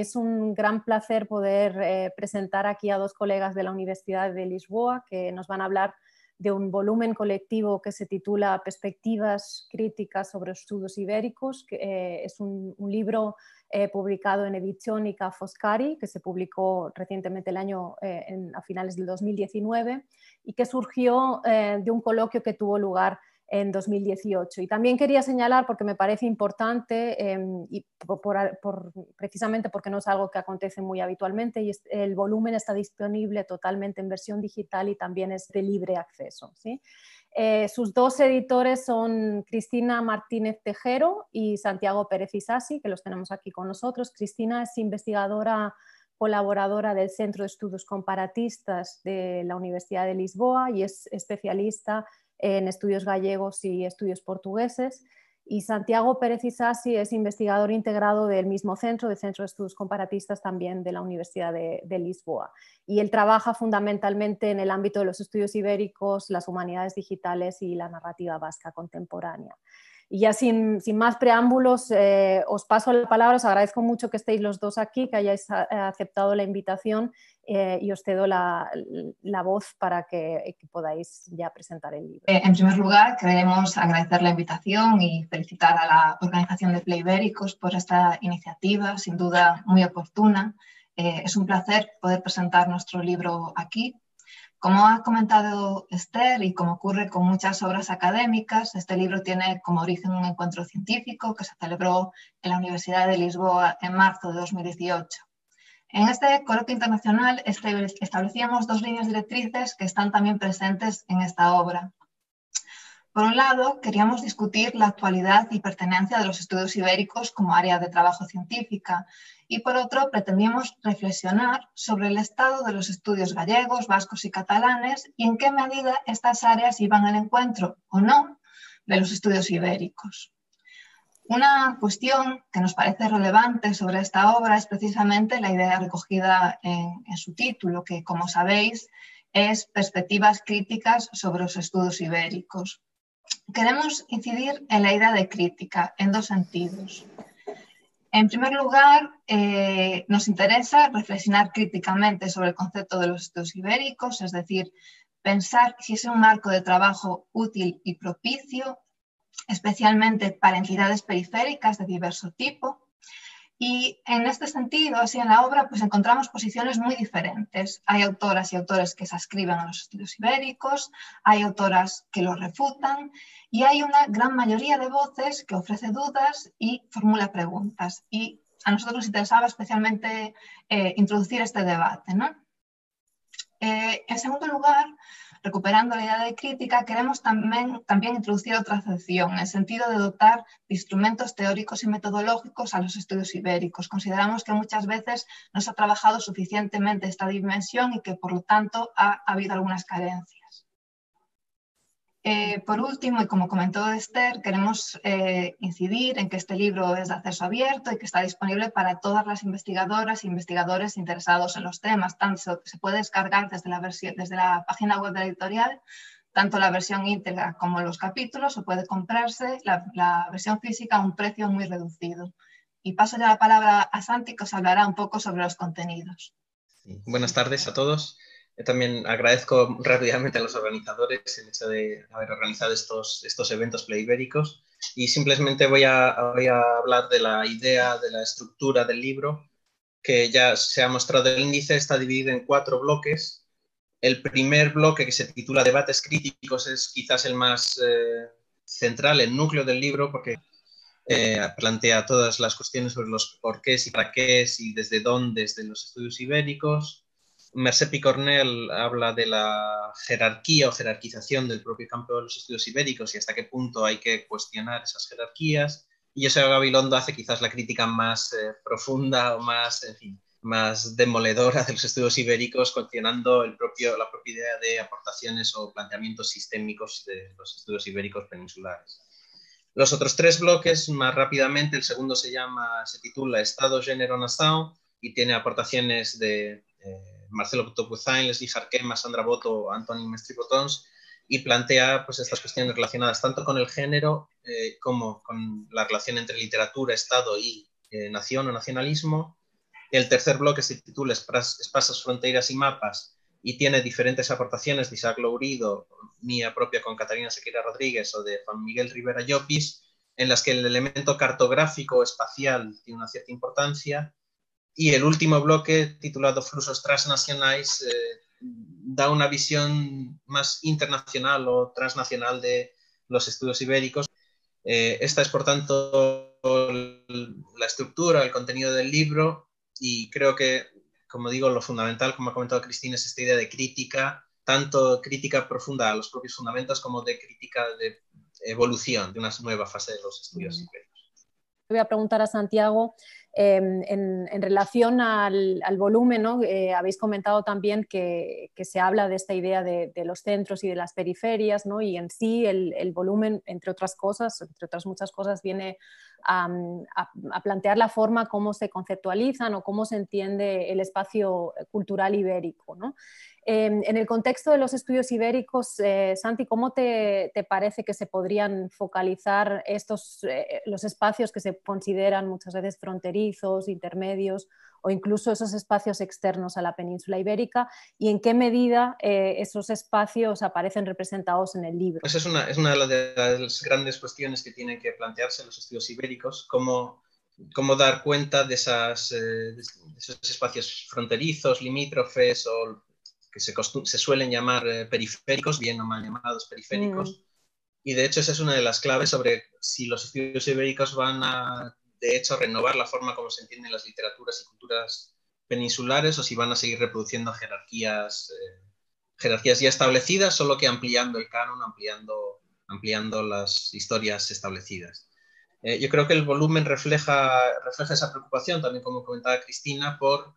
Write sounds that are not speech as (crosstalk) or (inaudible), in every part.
es un gran placer poder eh, presentar aquí a dos colegas de la Universidad de Lisboa que nos van a hablar de un volumen colectivo que se titula Perspectivas críticas sobre estudios ibéricos, que eh, es un, libro eh, publicado en Ediciónica Foscari, que se publicó recientemente el año a finales del 2019 y que surgió de un coloquio que tuvo lugar en 2018. Y también quería señalar, porque me parece importante, em, y precisamente porque no es algo que acontece muy habitualmente, y el volumen está disponible totalmente en versión digital y también es de libre acceso. Eh, sus dos editores son Cristina Martínez Tejero y Santiago Pérez Isasi, que los tenemos aquí con nosotros. Cristina es investigadora colaboradora del Centro de Estudios Comparatistas de la Universidad de Lisboa y es especialista en estudios gallegos y estudios portugueses. Y Santiago Pérez Isasi es investigador integrado del mismo centro, del Centro de Estudios Comparatistas también de la Universidad de, de, Lisboa. Y él trabaja fundamentalmente en el ámbito de los estudios ibéricos, las humanidades digitales y la narrativa vasca contemporánea. Y ya sin, más preámbulos, eh, os paso la palabra, os agradezco mucho que estéis los dos aquí, que hayáis eh, aceptado la invitación eh, y os cedo la, voz para que, podáis ya presentar el libro. en primer lugar, queremos agradecer la invitación y felicitar a la organización de Playbéricos por esta iniciativa, sin duda muy oportuna. es un placer poder presentar nuestro libro aquí como ha comentado Esther y como ocurre con muchas obras académicas, este libro tiene como origen un encuentro científico que se celebró en la Universidad de Lisboa en marzo de 2018. En este coloquio internacional establecíamos dos líneas directrices que están también presentes en esta obra. Por un lado, queríamos discutir la actualidad y pertenencia de los estudios ibéricos como área de trabajo científica y por otro pretendíamos reflexionar sobre el estado de los estudios gallegos, vascos y catalanes y en qué medida estas áreas iban al encuentro o no de los estudios ibéricos. Una cuestión que nos parece relevante sobre esta obra es precisamente la idea recogida en, su título, que como sabéis es Perspectivas críticas sobre los estudios ibéricos. Queremos incidir en la idea de crítica en dos sentidos. En primer lugar, eh, nos interesa reflexionar críticamente sobre el concepto de los estudios ibéricos, es decir, pensar si es un marco de trabajo útil y propicio, especialmente para entidades periféricas de diverso tipo, y en este sentido, así en la obra, pues encontramos posiciones muy diferentes. Hay autoras y autores que se ascriben a los estudios ibéricos, hay autoras que lo refutan y hay una gran mayoría de voces que ofrece dudas y formula preguntas. Y a nosotros nos interesaba especialmente eh, introducir este debate. ¿no? Eh, en segundo lugar, recuperando la idea de crítica, queremos también, también introducir otra acepción, en el sentido de dotar de instrumentos teóricos y metodológicos a los estudios ibéricos. Consideramos que muchas veces no se ha trabajado suficientemente esta dimensión y que por lo tanto ha habido algunas carencias. Eh, por último, y como comentó Esther, queremos eh, incidir en que este libro es de acceso abierto y que está disponible para todas las investigadoras e investigadores interesados en los temas. Tanto se puede descargar desde la, desde la página web de la editorial, tanto la versión íntegra como los capítulos, o puede comprarse la, versión física a un precio muy reducido. Y paso ya la palabra a Santi, que os hablará un poco sobre los contenidos. Buenas tardes a todos también agradezco rápidamente a los organizadores el hecho de haber organizado estos, estos eventos pleibéricos y simplemente voy a, voy a hablar de la idea, de la estructura del libro, que ya se ha mostrado el índice, está dividido en cuatro bloques. El primer bloque, que se titula Debates críticos, es quizás el más eh, central, el núcleo del libro, porque eh, plantea todas las cuestiones sobre los porqués y para qué y desde dónde, desde los estudios ibéricos. Merced Picornell habla de la jerarquía o jerarquización del propio campo de los estudios ibéricos y hasta qué punto hay que cuestionar esas jerarquías. Y José Gabilondo hace quizás la crítica más eh, profunda o más, en fin, más demoledora de los estudios ibéricos, cuestionando la propia idea de aportaciones o planteamientos sistémicos de los estudios ibéricos peninsulares. Los otros tres bloques, más rápidamente, el segundo se llama, se titula Estado, Género, Nación y tiene aportaciones de eh, Marcelo Topuzain, Leslie Jarquema, Sandra Boto, Anthony Mestri-Botons, y plantea pues, estas cuestiones relacionadas tanto con el género eh, como con la relación entre literatura, Estado y eh, nación o nacionalismo, El tercer bloque se titula Espacios, Fronteras y Mapas y tiene diferentes aportaciones de Isaac Lourido, mía propia con Catalina Sequeira Rodríguez o de Juan Miguel Rivera Llopis, en las que el elemento cartográfico espacial tiene una cierta importancia. Y el último bloque, titulado Flusos Transnacionales, eh, da una visión más internacional o transnacional de los estudios ibéricos. Eh, esta es, por tanto, la estructura, el contenido del libro y creo que, como digo, lo fundamental, como ha comentado Cristina, es esta idea de crítica, tanto crítica profunda a los propios fundamentos como de crítica de evolución, de una nueva fase de los estudios ibéricos. Voy a preguntar a Santiago Em, en, relación al, volumen, eh, habéis comentado también que, se habla de esta idea de, los centros y de las periferias, y en sí el, volumen, entre otras cosas, entre otras muchas cosas, viene a, plantear la forma como se conceptualizan o cómo se entiende el espacio cultural ibérico. Em, en el contexto de los estudios ibéricos, eh, Santi, ¿cómo te, parece que se podrían focalizar estos, eh, los espacios que se consideran muchas veces fronterizos, intermedios o incluso esos espacios externos a la península ibérica y en qué medida eh, esos espacios aparecen representados en el libro? Esa es una, es una de las grandes cuestiones que tienen que plantearse los estudios ibéricos, cómo, cómo dar cuenta de, esas, de esos espacios fronterizos, limítrofes o que se, suelen llamar eh, periféricos, bien o mal llamados periféricos. Mm. Y de hecho esa es una de las claves sobre si los estudios ibéricos van a, de hecho, renovar la forma como se entienden las literaturas y culturas peninsulares o si van a seguir reproduciendo jerarquías, eh, jerarquías ya establecidas, solo que ampliando el canon, ampliando, ampliando las historias establecidas. Eh, yo creo que el volumen refleja, refleja esa preocupación, también como comentaba Cristina, por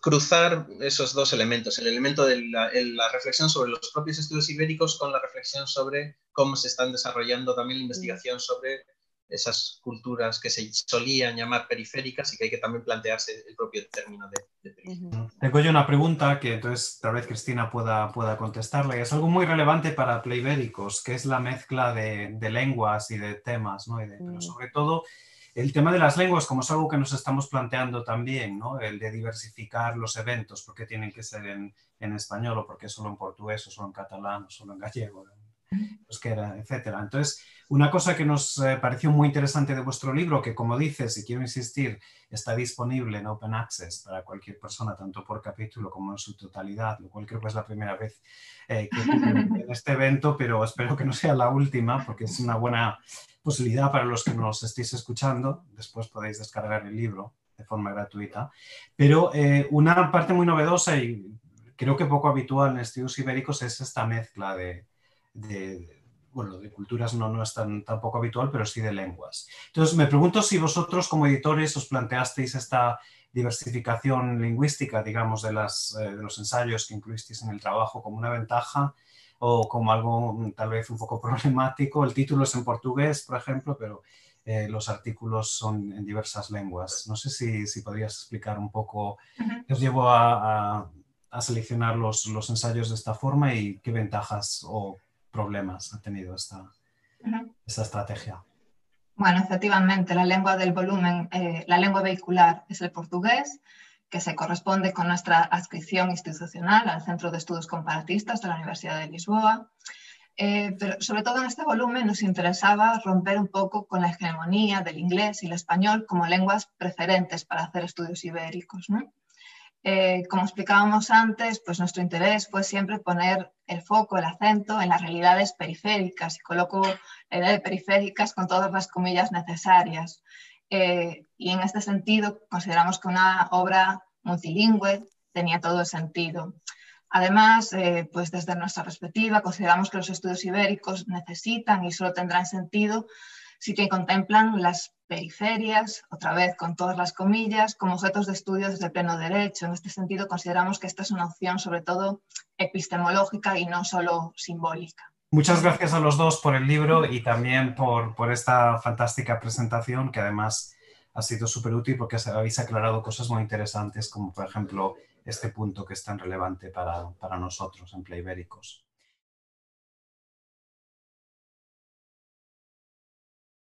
cruzar esos dos elementos, el elemento de la, reflexión sobre los propios estudios ibéricos con la reflexión sobre cómo se están desarrollando también la investigación sobre esas culturas que se solían llamar periféricas y que hay que también plantearse el propio término de, de Tengo yo una pregunta que entonces tal vez Cristina pueda, pueda contestarle. Es algo muy relevante para Playbéricos, que es la mezcla de, lenguas y de temas, ¿no? pero mm. sobre todo el tema de las lenguas, como es algo que nos estamos planteando también, ¿no? el de diversificar los eventos, porque tienen que ser en, español o porque solo en portugués o solo en catalán o solo en gallego, euskera, etcétera. Entonces, una cosa que nos eh, pareció muy interesante de vuestro libro, que como dices, y quiero insistir, está disponible en Open Access para cualquier persona, tanto por capítulo como en su totalidad, lo cual creo que es la primera vez eh, que (laughs) en este evento, pero espero que no sea la última, porque es una buena posibilidad para los que nos estéis escuchando. Después podéis descargar el libro de forma gratuita. Pero eh, una parte muy novedosa y creo que poco habitual en estudios ibéricos es esta mezcla de, bueno, de culturas no, no es tan, poco habitual, pero sí de lenguas. Entonces, me pregunto si vosotros como editores os planteasteis esta diversificación lingüística, digamos, de, las, eh, de los ensayos que incluisteis en el trabajo como una ventaja o como algo mm, tal vez un poco (laughs) problemático. El título es en portugués, por ejemplo, pero eh, los artículos son en diversas lenguas. No sé si, si podrías explicar un poco qué os llevó a, a, seleccionar los, los, ensayos de esta forma y qué ventajas o problemas ha tenido esta, esta estrategia. Bueno, efectivamente, la lengua del volumen, eh, la lengua vehicular es el portugués que se corresponde con nuestra adscripción institucional al Centro de Estudios Comparatistas de la Universidad de Lisboa. Eh, pero sobre todo en este volumen nos interesaba romper un poco con la hegemonía del inglés y el español como lenguas preferentes para hacer estudios ibéricos. Eh, como explicábamos antes, pues nuestro interés fue siempre poner el foco, el acento en las realidades periféricas y coloco la idea de periféricas con todas las comillas necesarias. Eh, y en este sentido consideramos que una obra multilingüe tenía todo el sentido. Además, eh, pues desde nuestra perspectiva, consideramos que los estudios ibéricos necesitan y solo tendrán sentido si contemplan las periferias, otra vez con todas las comillas, como objetos de estudio desde pleno derecho. En este sentido, consideramos que esta es una opción sobre todo epistemológica y no solo simbólica. Muchas gracias a los dos por el libro y también por, por esta fantástica presentación que además ha sido súper útil porque habéis aclarado cosas muy interesantes como por ejemplo este punto que es tan relevante para, para nosotros en Playbéricos.